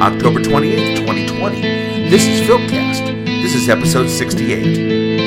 October 28th, 2020. This is FilkCast. This is episode 68.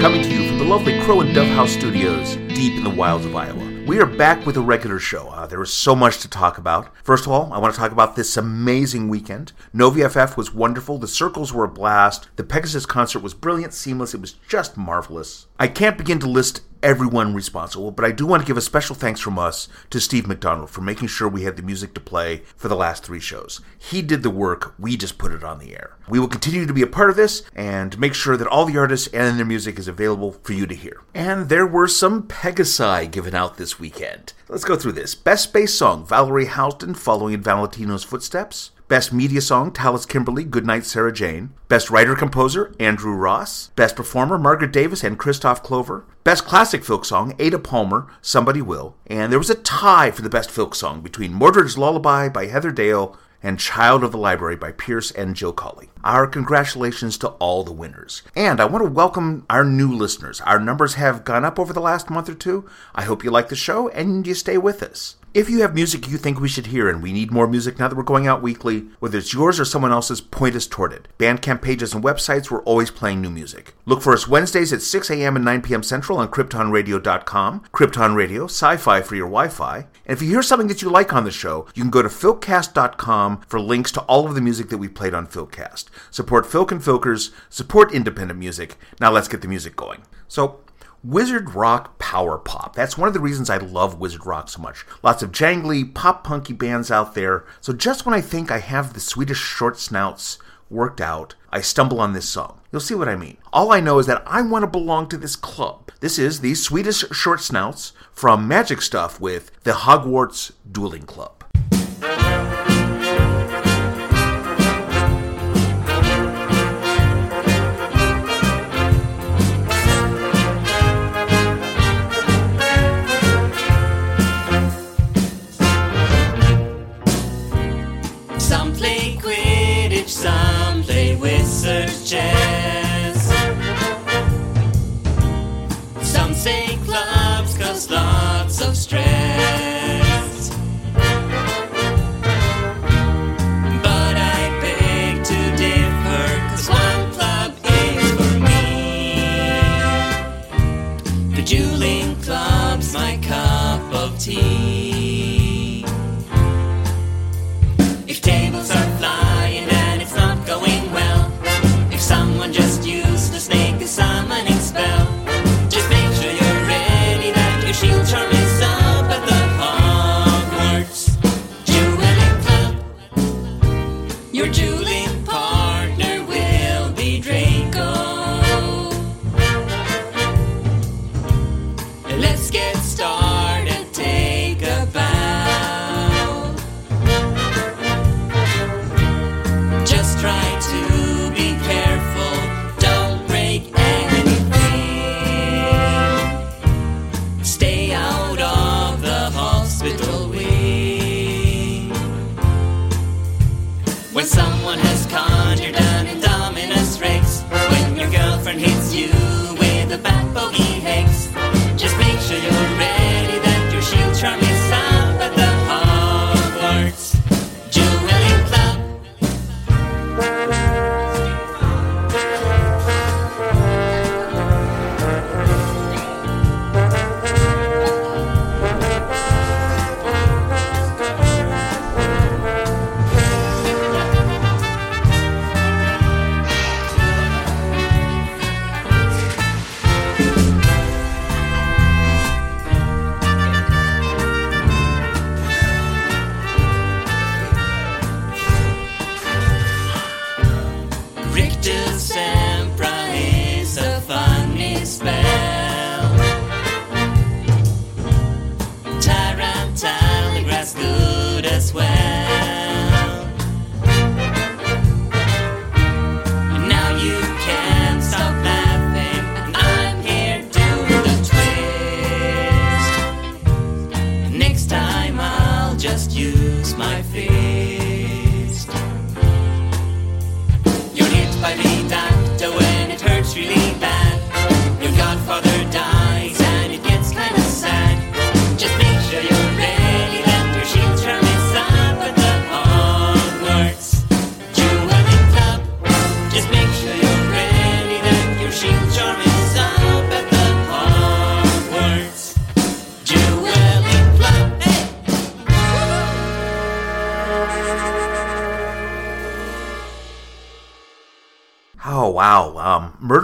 Coming to you from the lovely Crow and Dove House Studios, deep in the wilds of Iowa. We are back with a regular show. Uh, there is so much to talk about. First of all, I want to talk about this amazing weekend. NoVFF was wonderful. The circles were a blast. The Pegasus concert was brilliant, seamless. It was just marvelous. I can't begin to list everyone responsible, but I do want to give a special thanks from us to Steve McDonald for making sure we had the music to play for the last three shows. He did the work, we just put it on the air. We will continue to be a part of this and make sure that all the artists and their music is available for you to hear. And there were some Pegasi given out this weekend. Let's go through this. Best Bass Song, Valerie Housden, following in Valentina's footsteps. Best Media Song, Tallis Kimberley, Goodnight Sarah Jane. Best Writer Composer, Andrew Ross. Best Performer, Margaret Davis and Kristoph Klover. Best Classic Folk Song, Ada Palmer, Somebody Will. And there was a tie for the Best Folk Song between Mordred's Lullaby by Heather Dale and Child of the Library by Pierce and Jill Colley. Our congratulations to all the winners. And I want to welcome our new listeners. Our numbers have gone up over the last month or two. I hope you like the show and you stay with us. If you have music you think we should hear and we need more music now that we're going out weekly, whether it's yours or someone else's, point us toward it. Bandcamp pages and websites, we're always playing new music. Look for us Wednesdays at 6 a.m. and 9 p.m. Central on KryptonRadio.com. Krypton Radio, sci fi for your Wi Fi. And if you hear something that you like on the show, you can go to FilkCast.com for links to all of the music that we played on FilkCast. Support Filk and Filkers, support independent music. Now let's get the music going. So, Wizard Rock Power Pop. That's one of the reasons I love Wizard Rock so much. Lots of jangly, pop punky bands out there. So just when I think I have the Swedish short snouts worked out, I stumble on this song. You'll see what I mean. All I know is that I want to belong to this club. This is the Swedish short snouts from Magic Stuff with the Hogwarts Dueling Club. Someone has conjured an indominus rex. When your girlfriend hits you with a bat bogey hex, just make sure you're ready.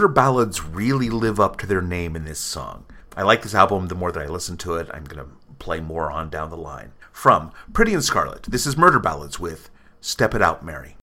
Longer ballads really live up to their name in this song. I like this album the more that I listen to it. I'm going to play more on down the line. From Pretty in Scarlet, this is Murder Ballads with Step It Out, Mary.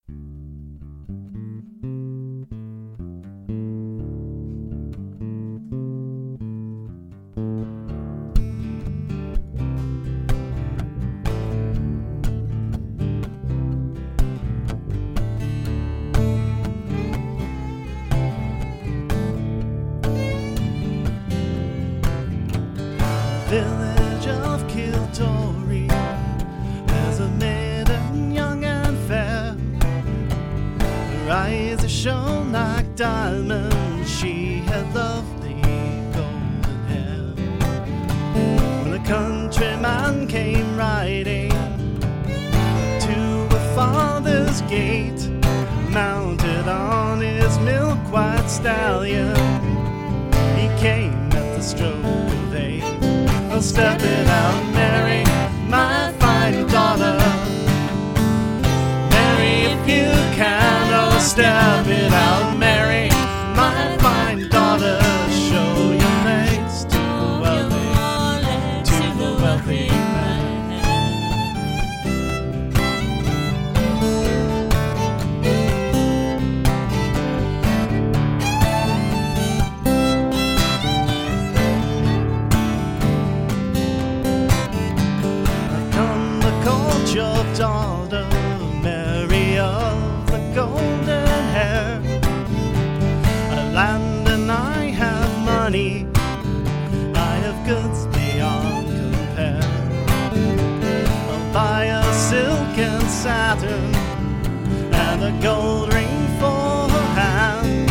and a gold ring for her hand.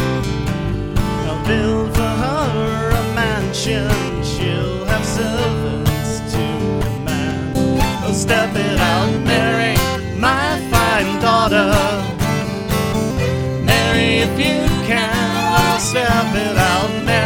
I'll build for her a mansion, she'll have servants to man. Oh, step it out, Mary, my fine daughter. Mary, if you can, I'll step it out, Mary.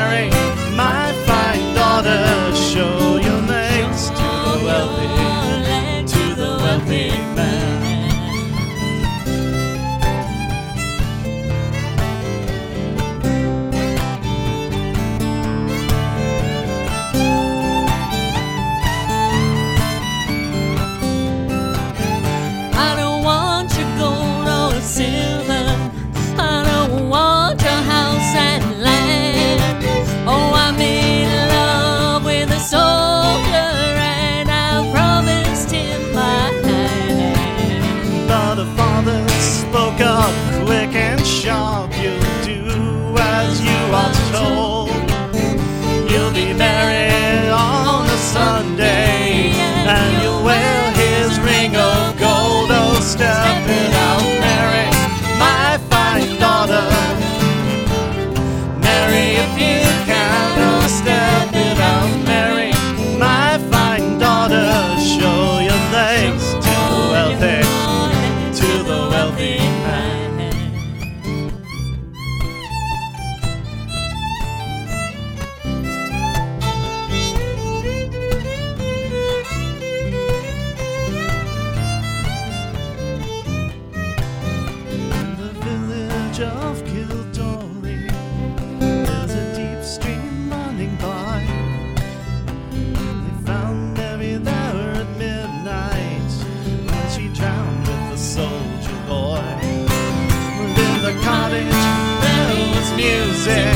music.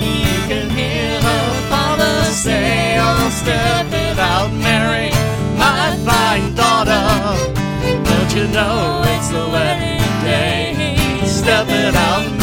You can hear her father say "Oh, step it out, Mary, my fine daughter. Don't you know it's the wedding day? Step it out.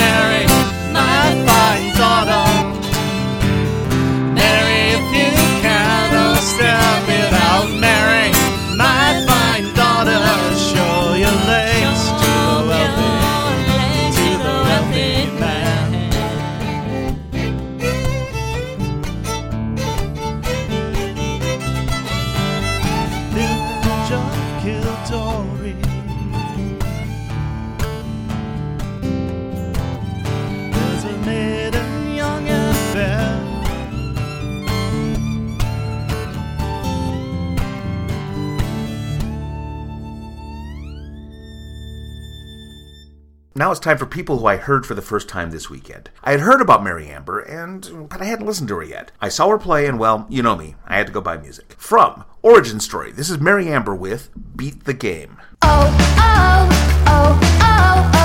Now it's time for people who I heard for the first time this weekend. I had heard about Mary Amber, and but I hadn't listened to her yet. I saw her play, and well, you know me, I had to go buy music. From Origin Story, this is Mary Amber with Beat the Game. Oh, oh, oh, oh, oh,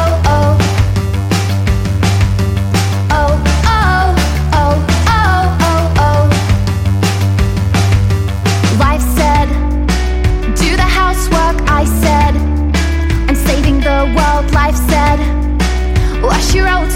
life said. Wash your old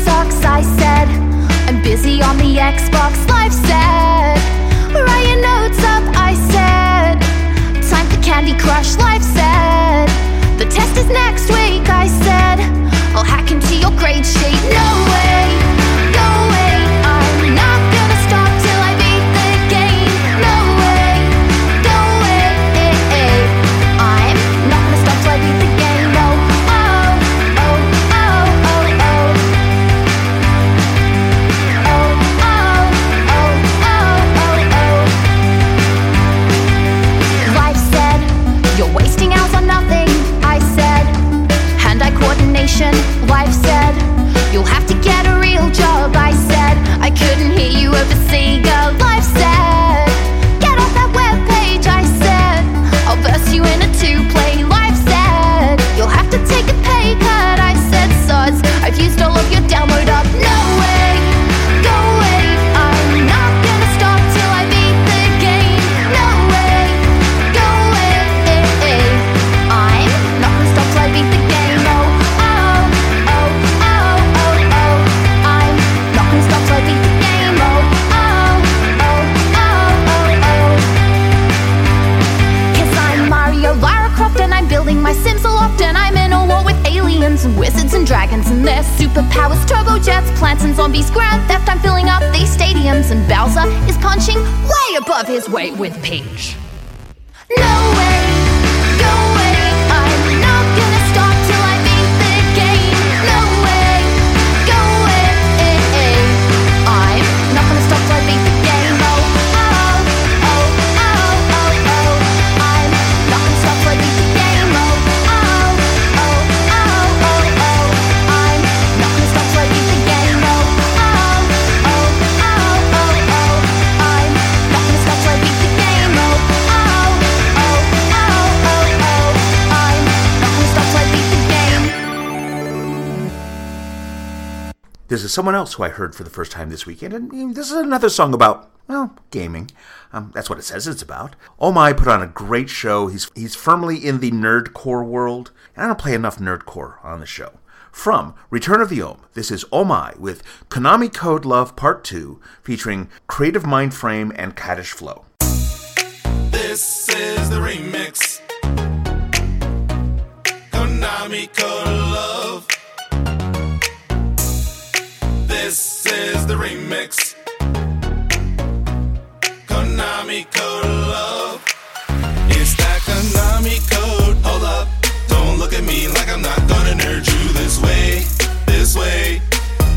with Peach. Someone else who I heard for the first time this weekend, and this is another song about, well, gaming. Um, that's what it says it's about. Oh My put on a great show. He's he's firmly in the nerdcore world, and I don't play enough nerdcore on the show. From Return of the Ohm, this is Oh My with Konami Code Love Part 2, featuring Creative Mind Frame and Kadesh Flow. This is the remix. Konami Code Love. Is the remix. Konami Code Love. It's that Konami code. Hold up. Don't look at me like I'm not gonna nerd you this way. This way.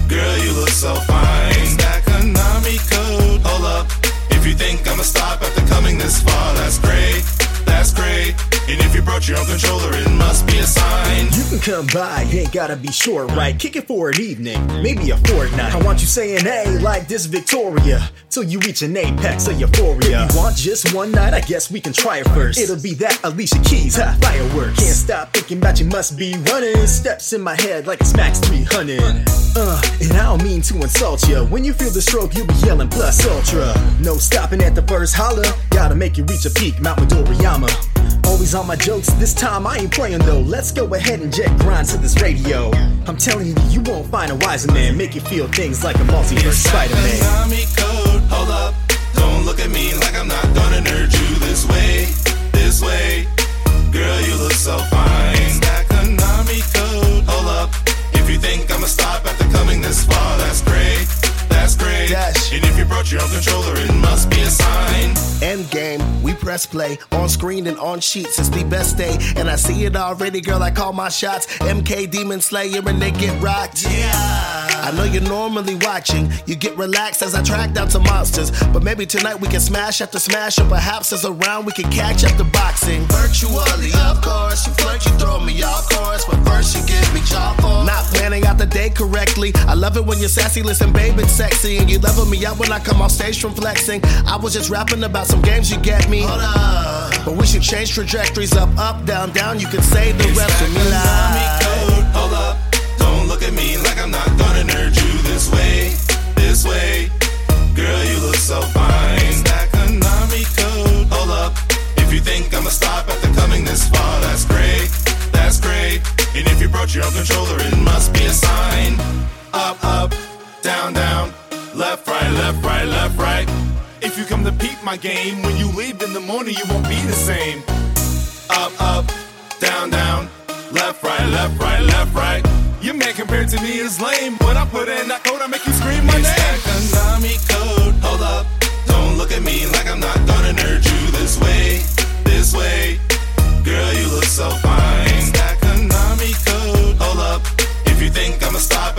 Girl, you look so fine. It's that Konami code. Hold up. If you think I'ma stop after coming this far, that's great. That's great. And if you brought your own controller, it must be a sign. You can come by, ain't gotta be sure, right? Kick it for an evening, maybe a fortnight. I want you saying, hey, like this Victoria, till you reach an apex of euphoria. If you want just one night, I guess we can try it first. It'll be that Alicia Keys, huh? fireworks. Can't stop thinking about you, must be running. Steps in my head like it's Max 300. Uh, and I don't mean to insult you. When you feel the stroke, you'll be yelling plus ultra. No stopping at the first holler. Gotta make you reach a peak, Mount Midoriyama. Always on my jokes, this time I ain't playing though. Let's go ahead and jet grind to this radio. I'm telling you, you won't find a wiser man. Make you feel things like a multiverse Spider Man. Hold up. Don't look at me like I'm not gonna nerd you this way. This way. Girl, you look so fine. It's that Konami code. Hold up. If you think I'ma stop after coming this far, that's great. That's great. Dash. And if you brought your own controller, it must be a sign. Endgame, we press play. On screen and on sheets, it's the best day. And I see it already, girl. I call my shots. MK Demon Slayer and they get rocked. Yeah. I know you're normally watching. You get relaxed as I track down some monsters. But maybe tonight we can smash after smash, or perhaps as a round we can catch up after boxing. Virtually, of course. You flirt, you throw me off course. But first you give me charcoal. Not planning out the day correctly. I love it when you're sassy, listen, babe, it's sexy. And you level me out when I come off stage from flexing. I was just rapping about some games you get me. But we should change trajectories up, up, down, down. You can say the rest of me code, hold up. Don't look at me like I'm not gonna nerd you this way, this way. Girl, you look so fine. It's a Konami code, hold up. If you think I'ma stop after coming this far, that's great, that's great. And if you brought your own controller, it must be a sign. Up, up, down, down, left, right, left, right, left, right. If you come to peep my game, when you leave in the morning, you won't be the same. Up, up, down, down, left, right, left, right, left, right. Your man compared to me is lame. When I put in that code, I make you scream my name. Economic code, hold up. Don't look at me like I'm not gonna nerd you this way, this way. Girl, you look so fine. Economic code, hold up. If you think I'ma stop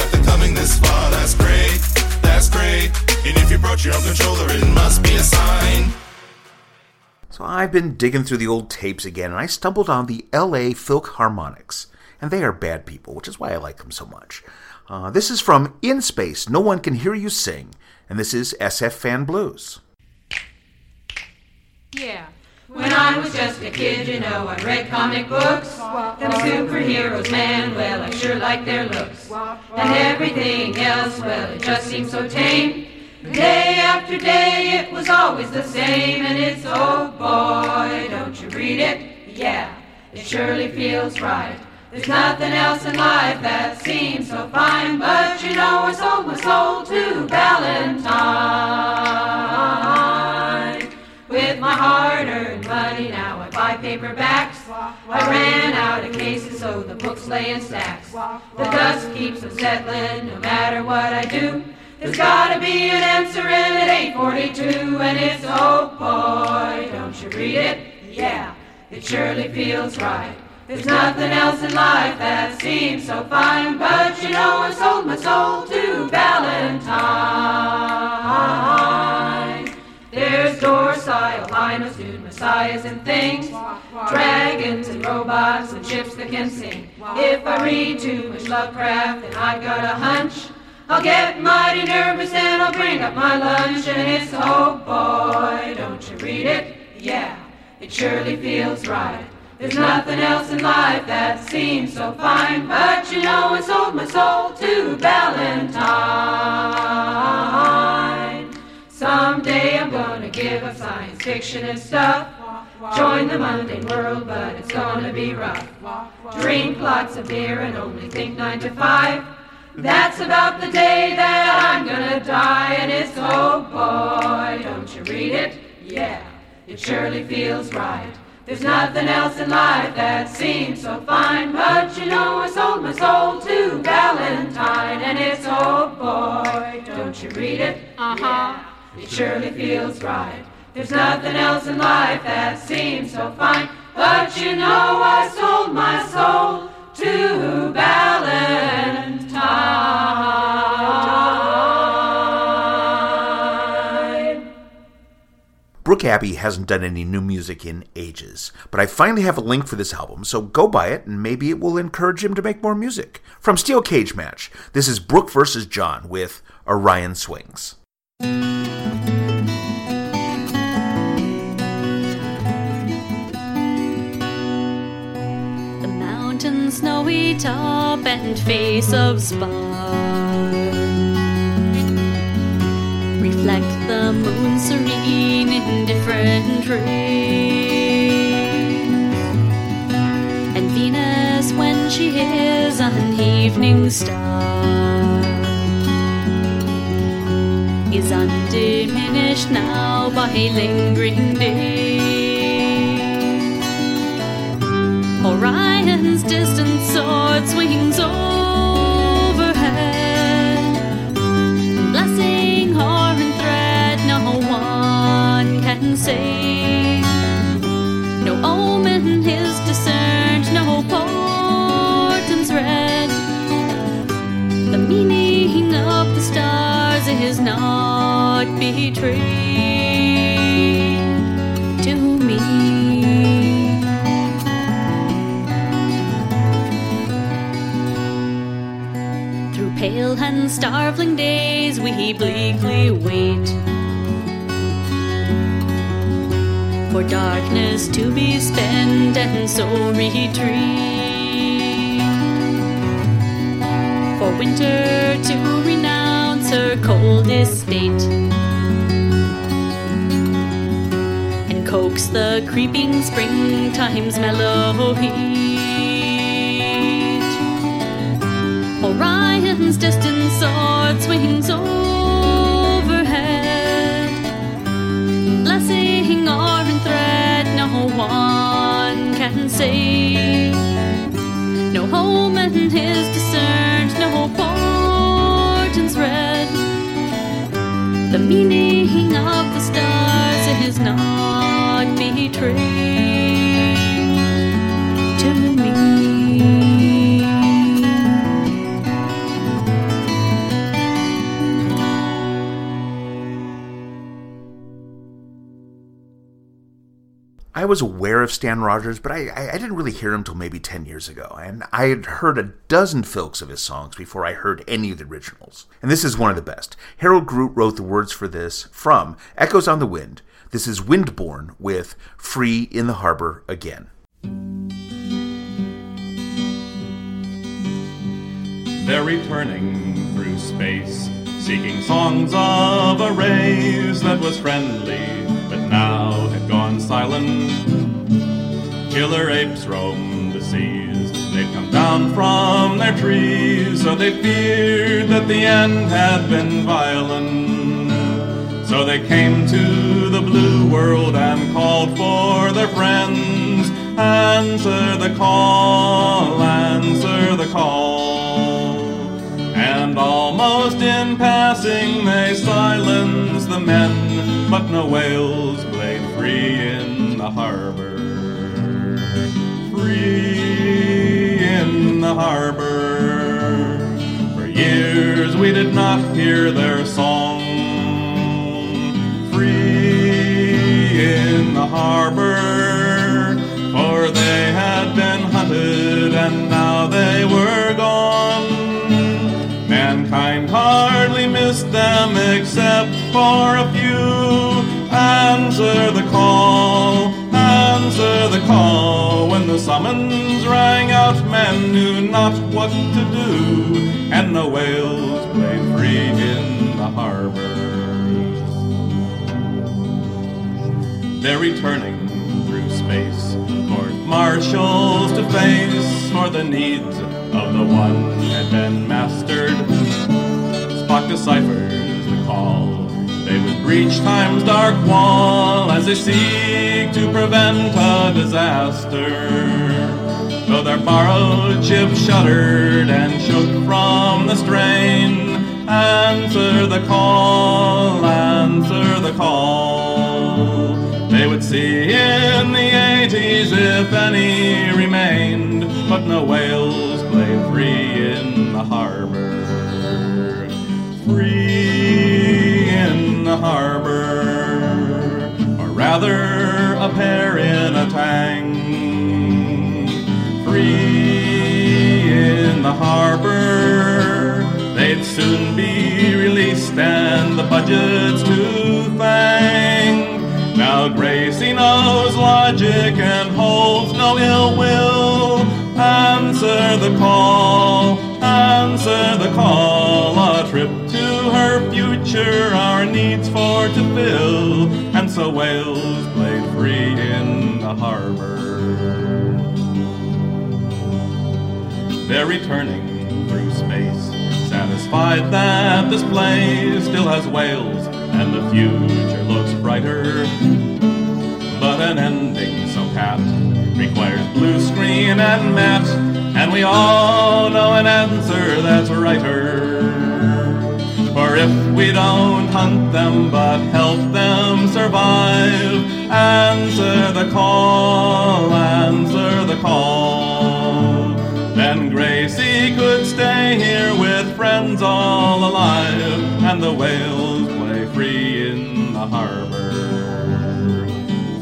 your controller, it must be a sign. So I've been digging through the old tapes again, and I stumbled on the L.A. Filkharmonics, and they are bad people, which is why I like them so much. Uh, this is from In Space, No One Can Hear You Sing, and this is SF Fan Blues. Yeah. When I was just a kid, you know, I read comic books. Them superheroes, man, well, I sure like their looks. And everything else, well, it just seemed so tame. Day after day, it was always the same, and it's, oh boy, don't you read it? Yeah, it surely feels right. There's nothing else in life that seems so fine, but you know, I sold my soul to Valentine. With my hard-earned money now I buy paperbacks. I ran out of cases so the books lay in stacks. The dust keeps on settling no matter what I do. There's gotta be an answer in at 842 and it's oh boy, don't you read it? Yeah, it surely feels right. There's nothing else in life that seems so fine, but you know I sold my soul to Valentine. There's docile, Linus, dude, messiahs and things, dragons and robots and ships that can sing. If I read too much Lovecraft, then I've got a hunch. I'll get mighty nervous and I'll bring up my lunch, and it's oh boy, don't you read it? Yeah, it surely feels right. There's nothing else in life that seems so fine, but you know I sold my soul to Valentine. Someday I'm gonna give up science fiction and stuff. Join the mundane world, but it's gonna be rough. Drink lots of beer and only think nine to five. That's about the day that I'm gonna die, and it's oh boy, don't you read it? Yeah, it surely feels right. There's nothing else in life that seems so fine, but you know I sold my soul to Valentine, and it's oh boy, don't you read it? Uh huh. It surely feels right. There's nothing else in life that seems so fine, but you know I sold my soul to Valentine. Brooke Abbey hasn't done any new music in ages, but I finally have a link for this album, so go buy it and maybe it will encourage him to make more music. From Steel Cage Match, this is Brooke versus John with Orion Swings. The mountain snowy top and face of spar reflect the moon serene in different rays. And Venus, when she is an evening star, is undiminished now by lingering day. Orion's distant sword swings no say. home in his discerned, no portents read. The meaning of the stars is not betrayed to me. Through pale and starveling days, we bleakly wait for darkness to be spent and so retreat. For winter to renounce her cold estate and coax the creeping springtime's mellow heat. Orion's distant sword swings overhead, in his discerned, no portents read. The meaning of the stars is not betrayed I was aware of Stan Rogers, but I, I, didn't really hear him till maybe 10 years ago. And I had heard a dozen filks of his songs before I heard any of the originals. And this is one of the best. Harold Groot wrote the words for this from Echoes on the Wind. This is Windborne with Free in the Harbor Again. They're returning through space, seeking songs of a race that was friendly, but now silent. Killer apes roam the seas, they'd come down from their trees, so they feared that the end had been violent. So they came to the blue world and called for their friends. Answer the call, answer the call. And almost in passing they silenced the men, but no whales played free in the harbor. Free in the harbor. For years we did not hear their song. Free in the harbor. For they had been hunted and now they were gone. Mankind hardly missed them except for a few. Answer the call, answer the call. When the summons rang out, men knew not what to do, and the whales played free in the harbor. They're returning through space, court marshals to face, for the needs of the one had been mastered. Spock deciphers the call. They would breach time's dark wall as they seek to prevent a disaster. Though their borrowed ship shuddered and shook from the strain, answer the call, answer the call. They would see in the 80s if any remained, but no whales play free in the harbor. Free the harbor, or rather a pair in a tang. Free in the harbor, they'd soon be released and the budgets to thank. Now Gracie knows logic and holds no ill will. Answer the call, answer the call. Future, our needs for to fill. And so whales played free in the harbor. They're returning through space, satisfied that this place still has whales and the future looks brighter. But an ending so pat requires blue screen and matte, and we all know an answer that's righter. If we don't hunt them but help them survive, Answer the call, answer the call. Then Gracie could stay here with friends all alive, and the whales play free in the harbor.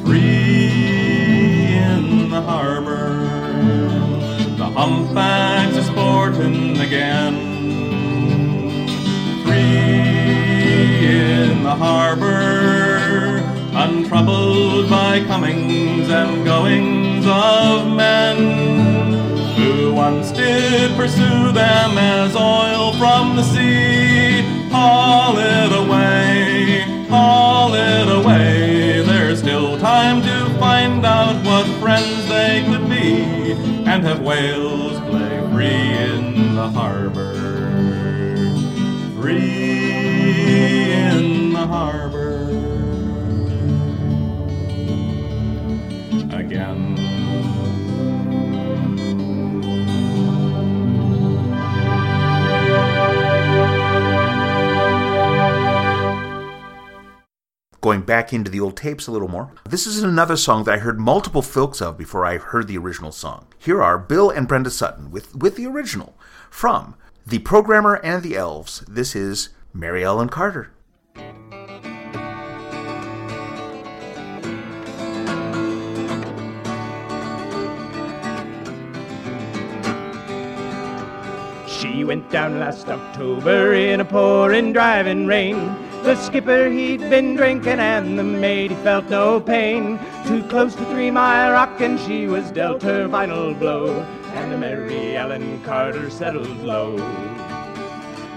Free in the harbor. The humpbacks are sporting again. In the harbor, untroubled by comings and goings of men who once did pursue them as oil from the sea. Haul it away, haul it away. There's still time to find out what friends they could be and have whales play free in the harbor. Free in the harbor. Again. Going back into the old tapes a little more, this is another song that I heard multiple filks of before I heard the original song. Here are Bill and Brenda Sutton with, with the original from The Programmer and the Elves. This is Mary Ellen Carter. She went down last October in a pouring driving rain. The skipper he'd been drinking and the mate he felt no pain. Too close to Three Mile Rock and she was dealt her final blow. And the Mary Ellen Carter settled low.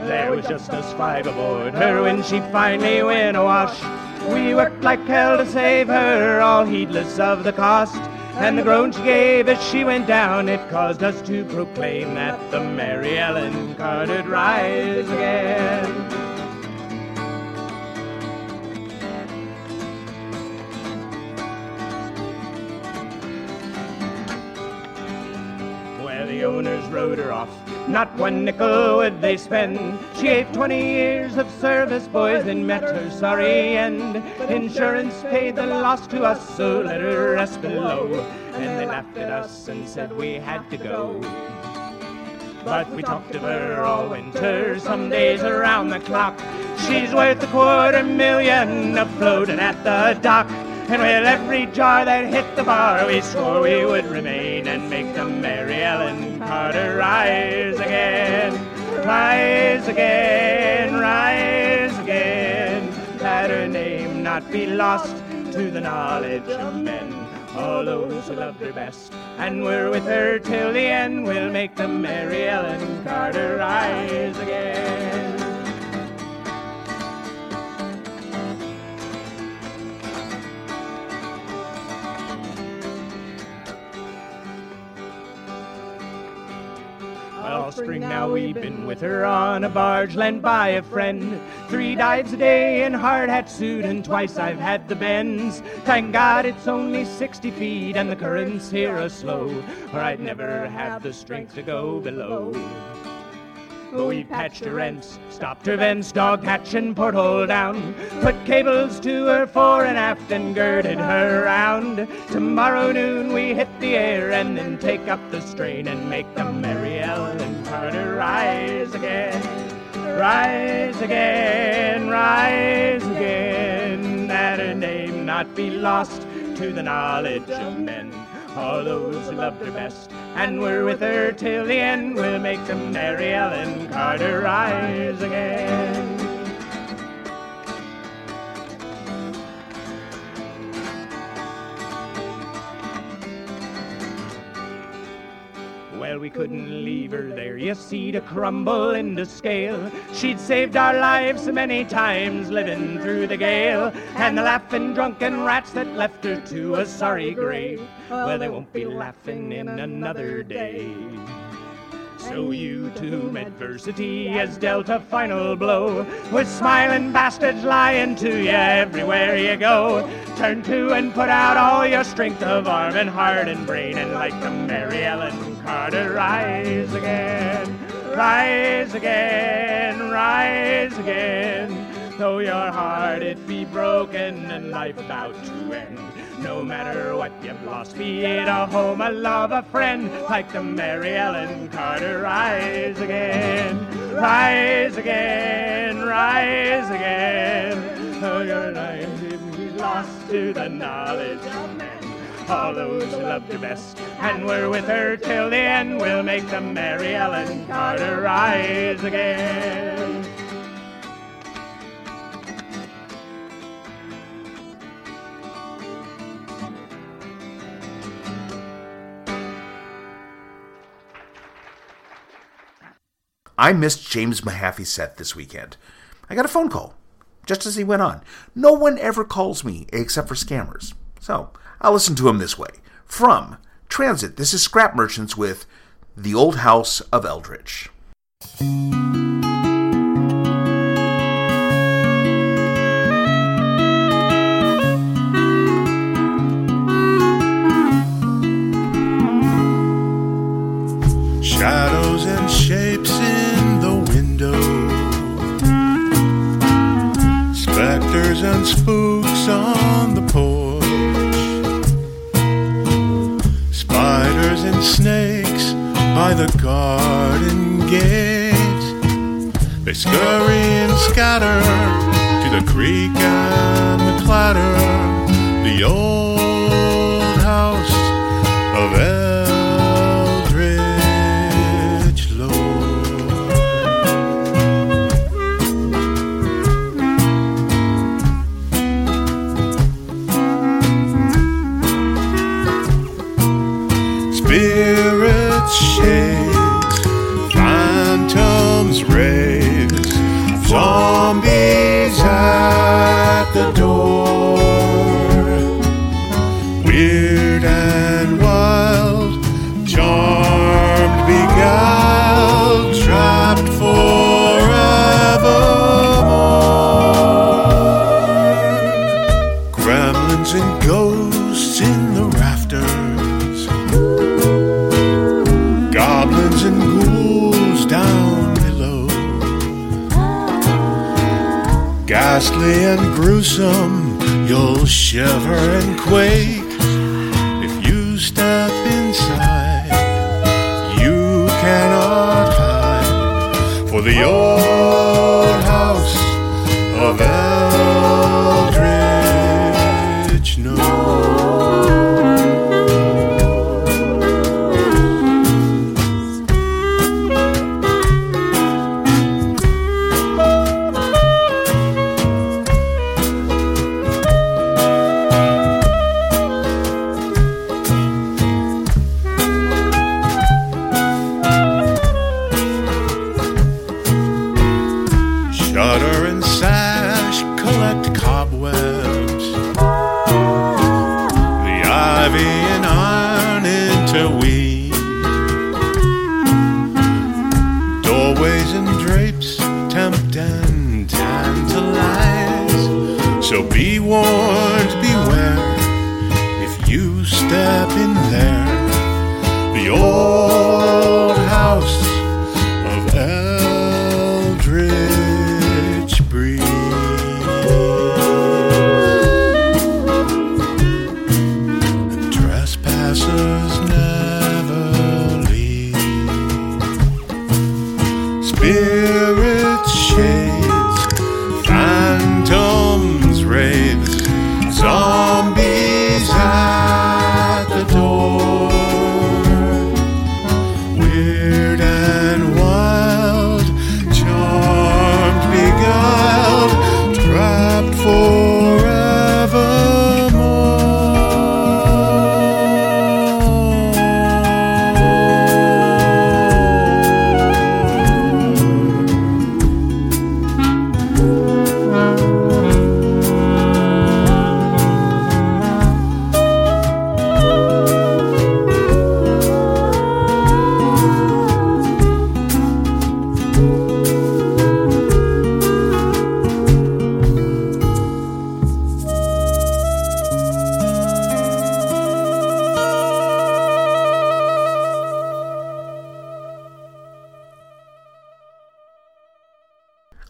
There was just us five aboard her when she finally went awash. We worked like hell to save her, all heedless of the cost. And the groan she gave as she went down, it caused us to proclaim that the Mary Ellen Carter'd rise again. The owners rode her off, not one nickel would they spend. She gave 20 years of service, boys, and met her sorry end. Insurance paid the loss to us, so let her rest below. And they laughed at us and said we had to go. But we talked of her all winter, some days around the clock. She's worth a quarter million afloat and at the dock. And with every jar that hit the bar, we swore we would remain and make Ellen Carter rise again. Rise again, rise again. That her name not be lost to the knowledge of men. All those who loved her best and were with her till the end will make the Mary Ellen Carter rise again. All spring now we've been with her on a barge lent by a friend. Three dives a day in hard hat suit, and twice I've had the bends. Thank God it's only 60 feet, and the currents here are slow, or I'd never have the strength to go below. But we patched her rents, stopped her vents, dog hatch and porthole down. Put cables to her fore and aft and girded her round. Tomorrow noon we hit the air and then take up the strain and make the Mary Ellen Carter rise again. Rise again, rise again. That her name not be lost to the knowledge of men. All those who loved her best and were with her till the end We'll make them Mary Ellen Carter rise again. Couldn't leave her there, you see, to crumble into scale. She'd saved our lives many times living through the gale. And the laughing drunken rats that left her to a sorry grave, well, they won't be laughing in another day. So you to whom adversity has dealt a final blow, with smiling bastards lying to you everywhere you go, turn to and put out all your strength of arm and heart and brain, and like the Mary Ellen Carter, rise again, rise again, rise again. Though your heart it be broken and life about to end. No matter what you've lost, be it a home, a love, a friend, like the Mary Ellen Carter, rise again, rise again, rise again. Though your life be lost to the knowledge of men. All those who loved her best and were with her till the end will make the Mary Ellen Carter rise again. I missed James Mahaffey's set this weekend. I got a phone call just as he went on. No one ever calls me except for scammers. So I'll listen to him this way. From Transit, this is Scrap Merchants with The Old House of Eldridge.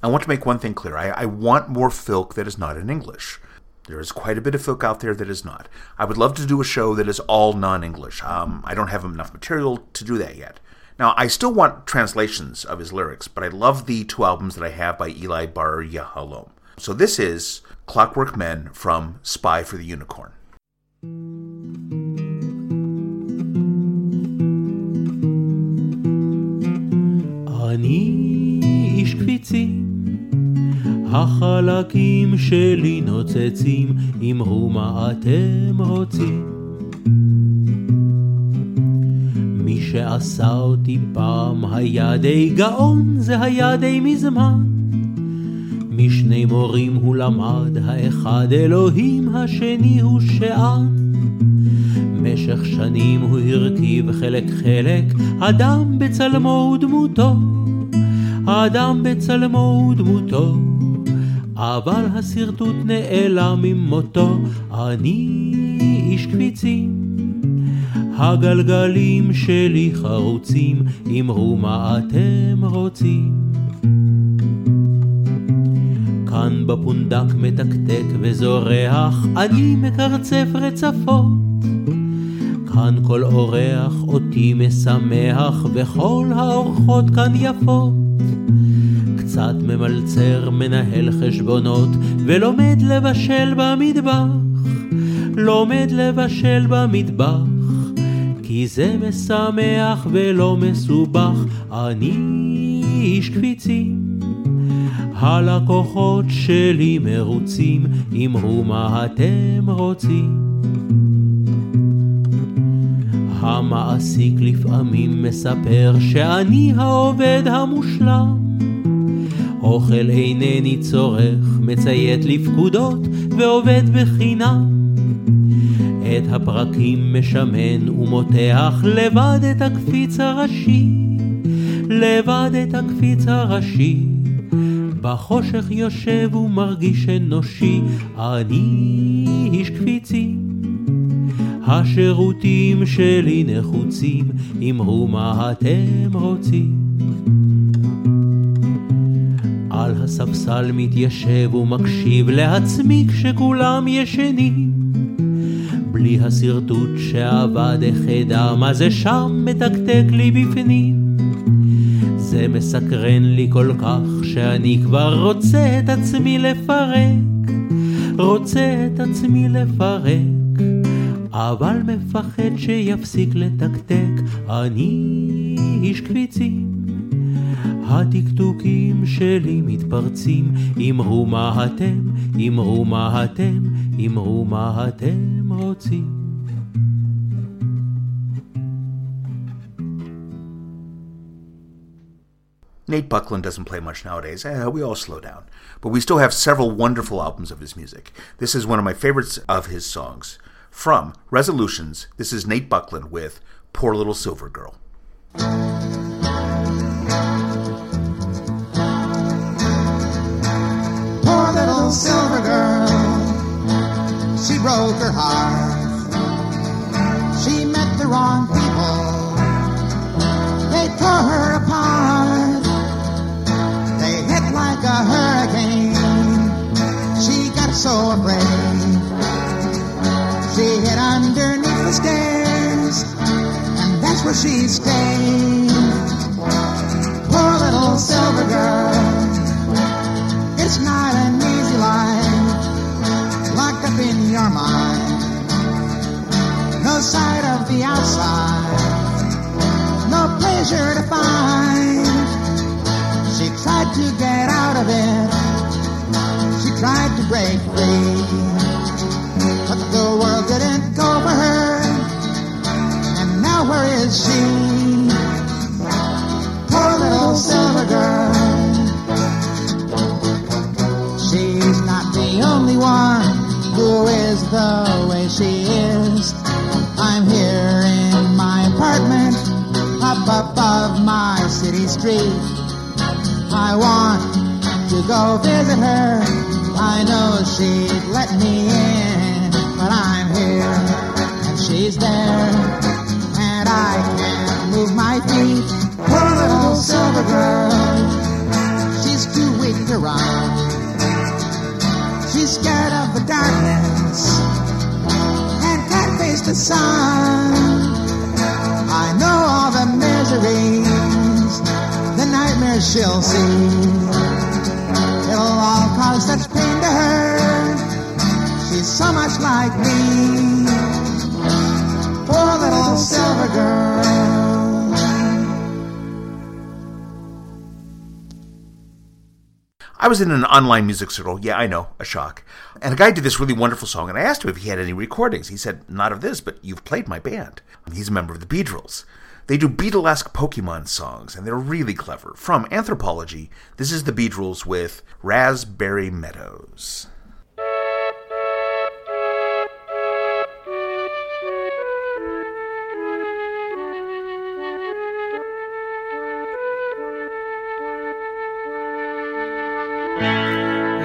I want to make one thing clear. I, I, want more filk that is not in English. There is quite a bit of filk out there that is not. I would love to do a show that is all non English. Um, I don't have enough material to do that yet. Now, I still want translations of his lyrics, but I love the two albums that I have by Eli Bar Yahalom. So this is Clockwork Men from Spy for the Unicorn. אני איש קפיצים, החלקים שלי נוצצים, אמרו מה אתם רוצים. שעשה אותי פעם היה די גאון, זה היה די מזמן. משני מורים הוא למד, האחד אלוהים, השני הוא שען. במשך שנים הוא הרכיב חלק חלק, אדם בצלמו ודמותו, אדם בצלמו ודמותו, אבל השרטוט נעלם ממותו, אני איש קפיצים. הגלגלים שלי חרוצים, אמרו מה אתם רוצים. כאן בפונדק מתקתק וזורח, אני מקרצף רצפות. כאן כל אורח אותי משמח, וכל האורחות כאן יפות. קצת ממלצר, מנהל חשבונות, ולומד לבשל במטבח. לומד לבשל במטבח, כי זה משמח ולא מסובך. אני איש קפיצים. הלקוחות שלי מרוצים, אמרו מה אתם רוצים. המעסיק לפעמים מספר שאני העובד המושלם. אוכל אינני צורך, מציית לפקודות ועובד בחינם. את הפרקים משמן ומותח לבד את הקפיץ הראשי, לבד את הקפיץ הראשי. בחושך יושב ומרגיש אנושי, אני איש קפיצים. השירותים שלי נחוצים, אמרו מה אתם רוצים. על הספסל מתיישב ומקשיב לעצמי כשכולם ישנים. בלי השרטוט שעבד החדה, מה זה שם מתקתק לי בפנים. זה מסקרן לי כל כך, שאני כבר רוצה את עצמי לפרק, רוצה את עצמי לפרק. אבל מפחד שיפסיק לתקתק, אני איש קפיצים. הדקדוקים שלי מתפרצים, אמרו מה אתם, אמרו מה אתם, אמרו מה אתם רוצים. Nate Bucklin doesn't play much nowadays. Eh, we all slow down. But we still have several wonderful albums of his music. This is one of my favorites of his songs. From Resolutions, this is Nate Bucklin with Poor Little Silver Girl. Broke her heart. She met the wrong people, they tore her apart. They hit like a hurricane, she got so afraid. She hid underneath the stairs, and that's where she stayed. Pleasure to find. She tried to get out of it, she tried to break free. But the world didn't go for her, and now where is she? Poor little silver girl. She's not the only one who is the my city street. I want to go visit her. I know she'd let me in, but I'm here and she's there, and I can't move my feet. Poor little silver girl, she's too weak to run. She's scared of the darkness and can't face the sun. I know all the misery nightmares she'll see. It'll all cause such pain to her. She's so much like me. Poor little silver girl. I was in an online music circle. Yeah, I know, a shock. And a guy did this really wonderful song, and I asked him if he had any recordings. He said, Not of this, but you've played my band. He's a member of the Beatles. They do Beatlesque Pokemon songs, and they're really clever. From Anthropology, this is the Beatles with Raspberry Meadows.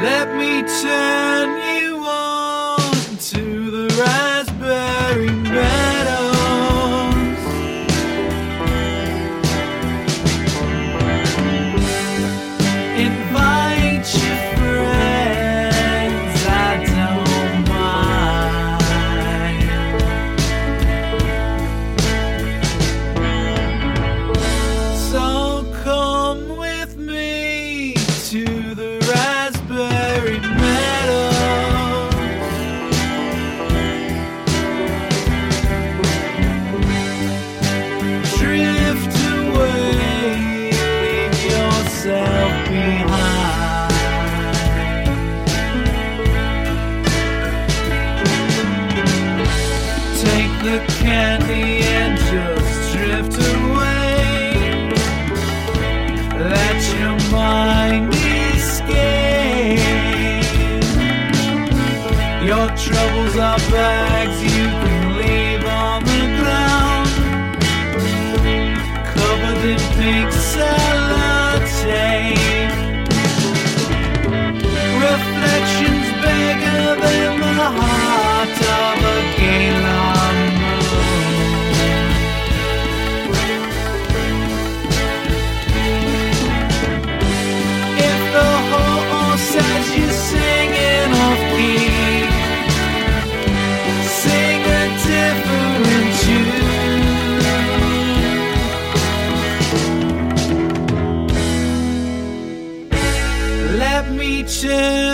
Let me turn Your troubles are bags you can leave on the ground, covered in pink sellotape. Let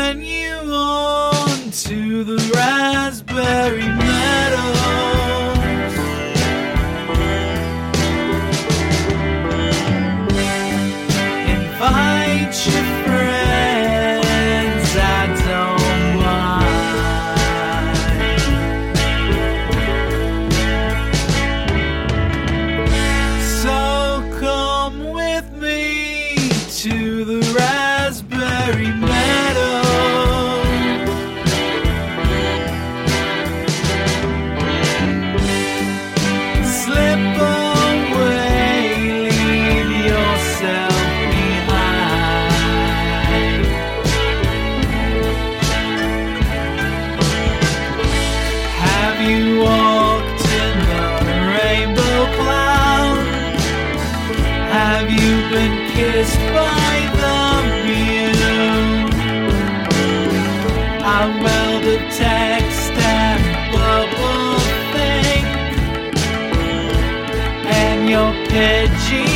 and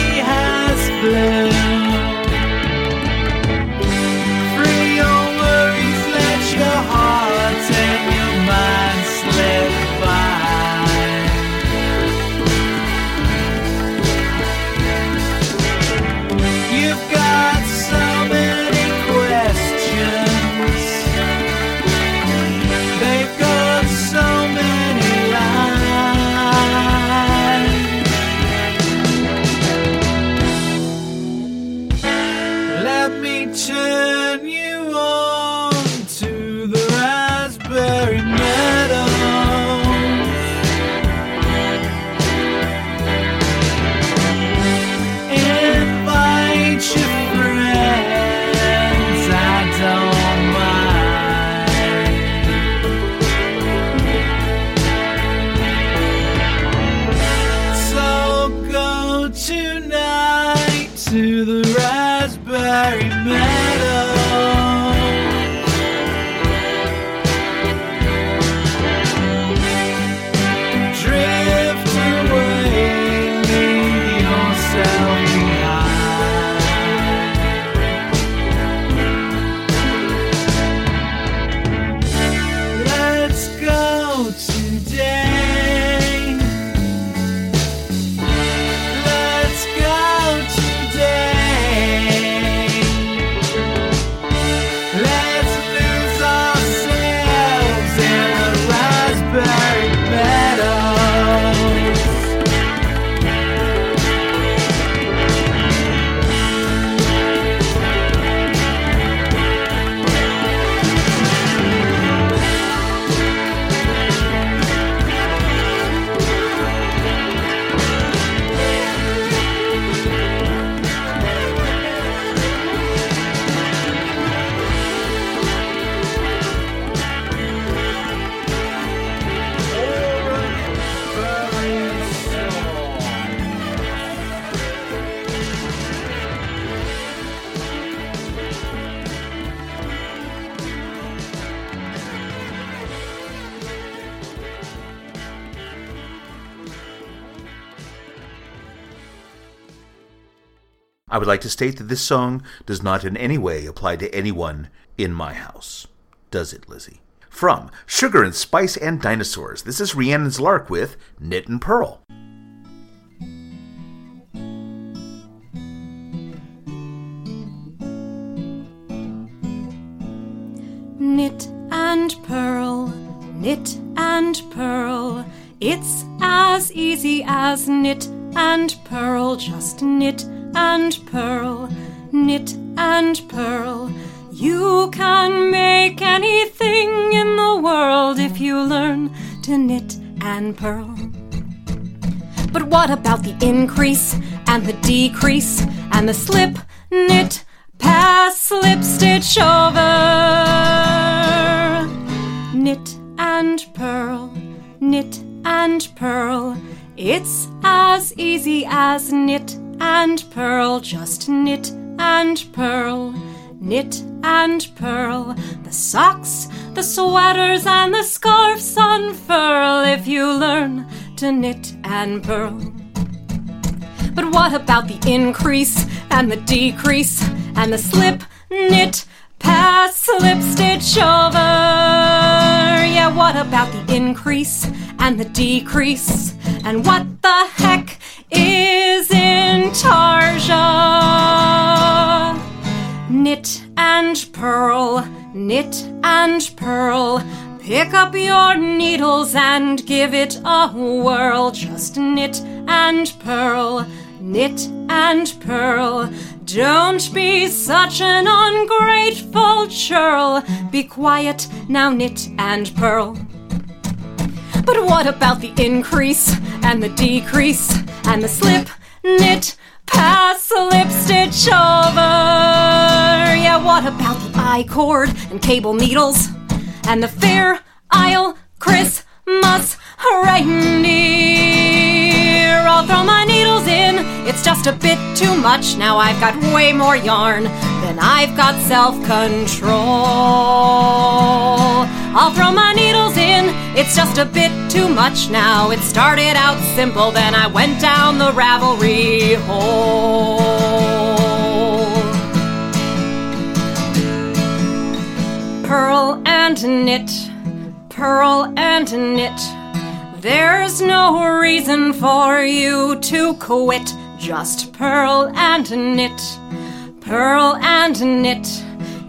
would like to state that this song does not in any way apply to anyone in my house. Does it, Lizzie? From Sugar and Spice and Dinosaurs, this is Rhiannon's Lark with Knit and Purl. Knit and purl, knit and purl. It's as easy as knit and purl, Just knit and purl, knit and purl. You can make anything in the world if you learn to knit and purl. But what about the increase and the decrease and the slip, knit, pass, slip, stitch over? Knit and purl, knit and purl. It's as easy as knit and purl, just knit and purl. Knit and purl, the socks, the sweaters, and the scarfs unfurl if you learn to knit and purl. But what about the increase and the decrease and the slip, knit, pass, slip, stitch over? Yeah, what about the increase and the decrease? And what the heck is intarsia? Knit and purl, knit and purl. Pick up your needles and give it a whirl. Just knit and purl, knit and purl. Don't be such an ungrateful churl. Be quiet, now knit and purl. But what about the increase and the decrease and the slip, knit, pass, slip, stitch over? Yeah, what about the I cord and cable needles and the fair Isle Christmas reindeer? I'll throw my needles in, it's just a bit too much. Now I've got way more yarn than I've got self control. I'll throw my needles in, it's just a bit too much now. It started out simple, then I went down the Ravelry hole. Purl and knit, purl and knit. There's no reason for you to quit. Just purl and knit, purl and knit.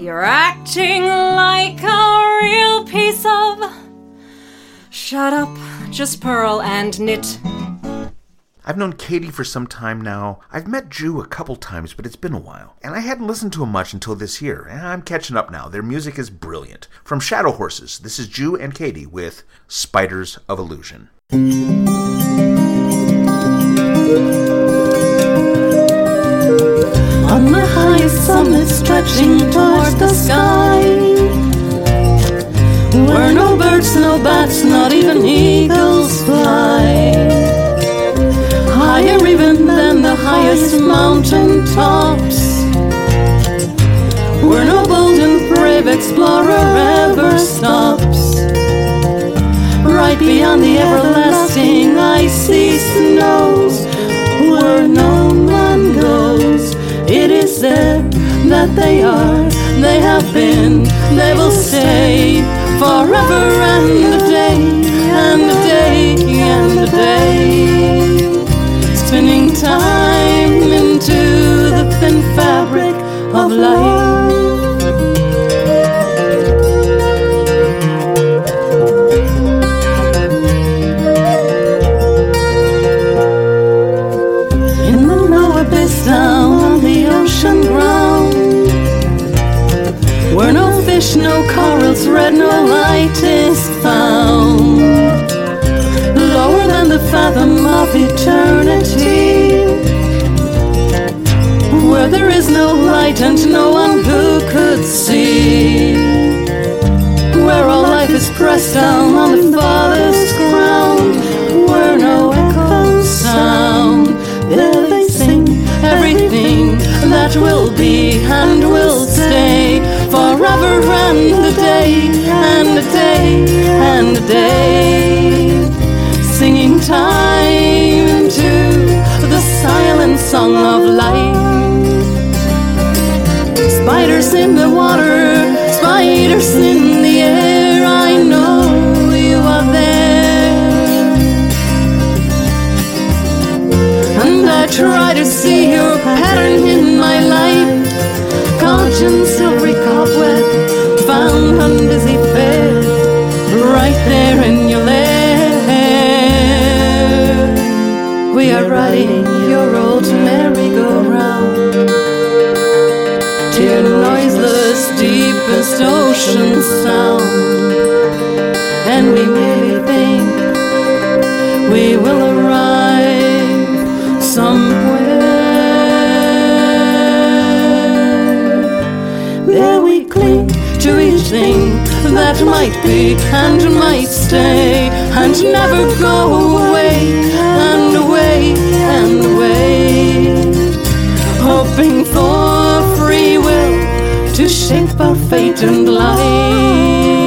You're acting like a real piece of. Shut up, just purl and knit. I've known Katie for some time now. I've met Jew a couple times, but it's been a while. And I hadn't listened to him much until this year, I'm catching up now. Their music is brilliant. From Shadow Horses, this is Jew and Katie with Spiders of Illusion. On the highest summit stretching towards the sky. Where no birds, no bats, not even eagles fly. Higher even than the highest mountain tops. Where no bold and brave explorer ever stops. Right beyond the everlasting icy snows. Where no it is said that they are, they have been, they will stay forever and a day, and a day, and a day. Spinning time into the thin fabric of life. Fish, no corals, red, no light is found. Lower than the fathom of eternity. Where there is no light and no one who could see. Where all life is pressed down on the farthest ground. Where no echoes sound. Sing everything that will be and will day and a day and a day. Singing time to the silent song of life. Spiders in the water, spiders in that might be and might stay and never go away and away and away. Hoping for free will to shape our fate and life.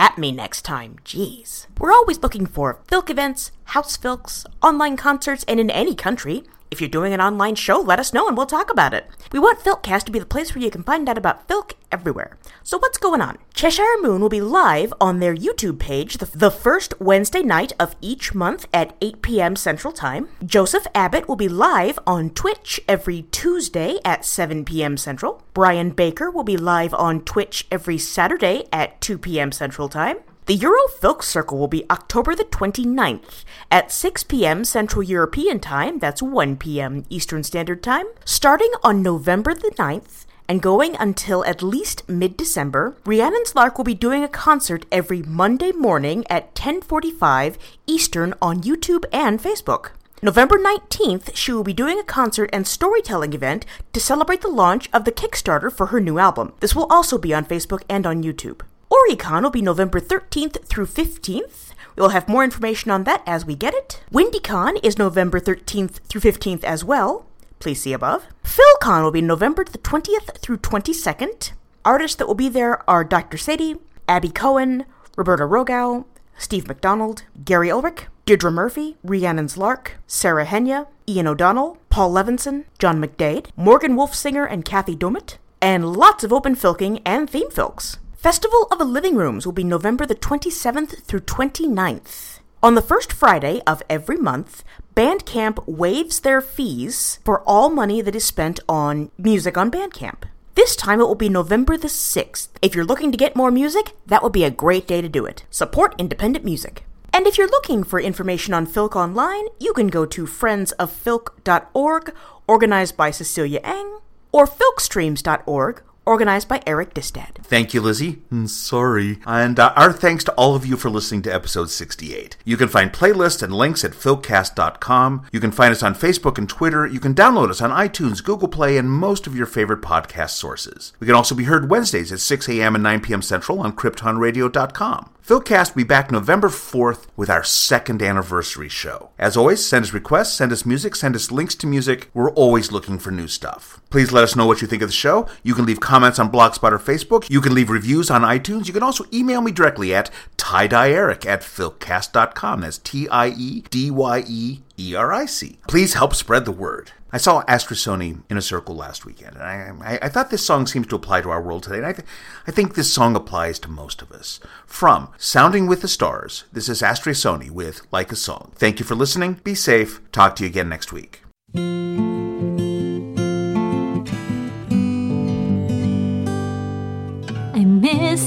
At me next time. Jeez. We're always looking for Filk events, house Filks, online concerts, and in any country. If you're doing an online show, let us know and we'll talk about it. We want Filkcast to be the place where you can find out about Filk everywhere. So what's going on? Cheshire Moon will be live on their YouTube page the, the first Wednesday night of each month at 8 p.m. Central Time. Joseph Abbott will be live on Twitch every Tuesday at 7 p.m. Central. Brian Baker will be live on Twitch every Saturday at 2 p.m. Central Time. The Euro Filk Circle will be October the 29th at 6 p.m. Central European Time, that's 1 p.m. Eastern Standard Time. Starting on November the 9th and going until at least mid-December, Rhiannon's Lark will be doing a concert every Monday morning at 10:45 Eastern on YouTube and Facebook. November 19th, she will be doing a concert and storytelling event to celebrate the launch of the Kickstarter for her new album. This will also be on Facebook and on YouTube. OryCon will be November 13th through 15th. We will have more information on that as we get it. WindyCon is November 13th through 15th as well. Please see above. PhilCon will be November the 20th through 22nd. Artists that will be there are Dr. Sadie, Abby Cohen, Roberta Rogow, Steve McDonald, Gary Ehrlich, Deirdre Murphy, Rhiannon's Lark, Sarah Henya, Ian O'Donnell, Paul Levinson, John McDade, Morgan Wolfsinger and Kathy Domit, and lots of open filking and theme filks. Festival of the Living Rooms will be November the 27th through 29th. On the first Friday of every month, Bandcamp waives their fees for all money that is spent on music on Bandcamp. This time it will be November the 6th. If you're looking to get more music, that would be a great day to do it. Support independent music. And if you're looking for information on Filk Online, you can go to friendsoffilk.org, organized by Cecilia Eng, or filkstreams.org, organized by Eric Distad. Thank you, Lizzie. Mm, Sorry. And uh, our thanks to all of you for listening to episode 68. You can find playlists and links at filkcast.com. You can find us on Facebook and Twitter. You can download us on iTunes, Google Play, and most of your favorite podcast sources. We can also be heard Wednesdays at 6 a.m. and 9 p.m. Central on KryptonRadio.com. FilkCast will be back November 4th with our second anniversary show. As always, send us requests, send us music, send us links to music. We're always looking for new stuff. Please let us know what you think of the show. You can leave comments on Blogspot or Facebook. You can leave reviews on iTunes. You can also email me directly at tiedyeeric at filkcast.com. That's T I E D Y E E R I C. Please help spread the word. I saw Astrasoni in a circle last weekend, and I, I, I thought this song seems to apply to our world today, and I, th- I think this song applies to most of us. From Sounding with the Stars, this is Astrasoni with Like a Song. Thank you for listening. Be safe. Talk to you again next week.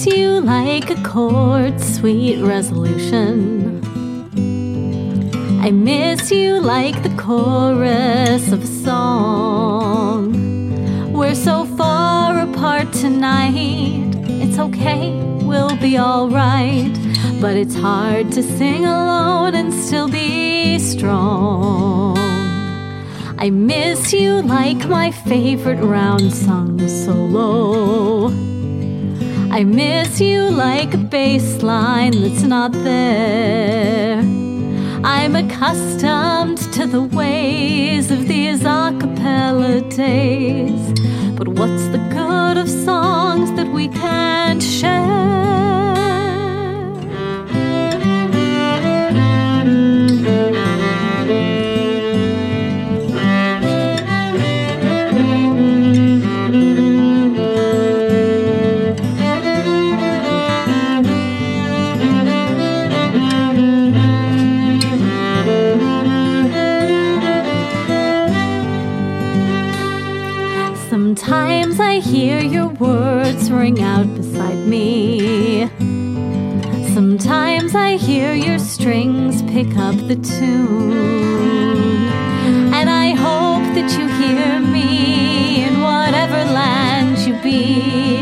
You like a chord, sweet resolution. I miss you like the chorus of a song. We're so far apart tonight. It's okay, we'll be alright. But it's hard to sing alone and still be strong. I miss you like my favorite round sung solo. I miss you like a bass line that's not there. I'm accustomed to the ways of these a cappella days. But what's the good of songs that we can't share? Strings pick up the tune. And I hope that you hear me in whatever land you be.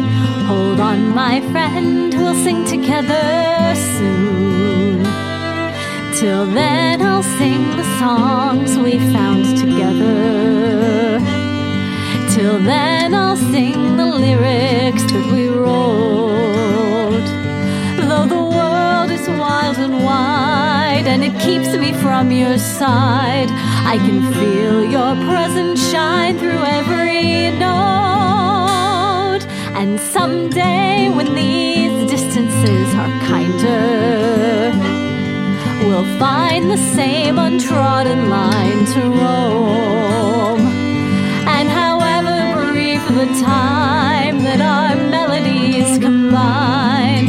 Hold on, my friend, we'll sing together soon. Till then, I'll sing the songs we found together. Till then, I'll sing the lyrics that we wrote. Though the world is wild and it keeps me from your side, I can feel your presence shine through every note. And someday, when these distances are kinder, we'll find the same untrodden line to roam. And however brief the time that our melodies combine,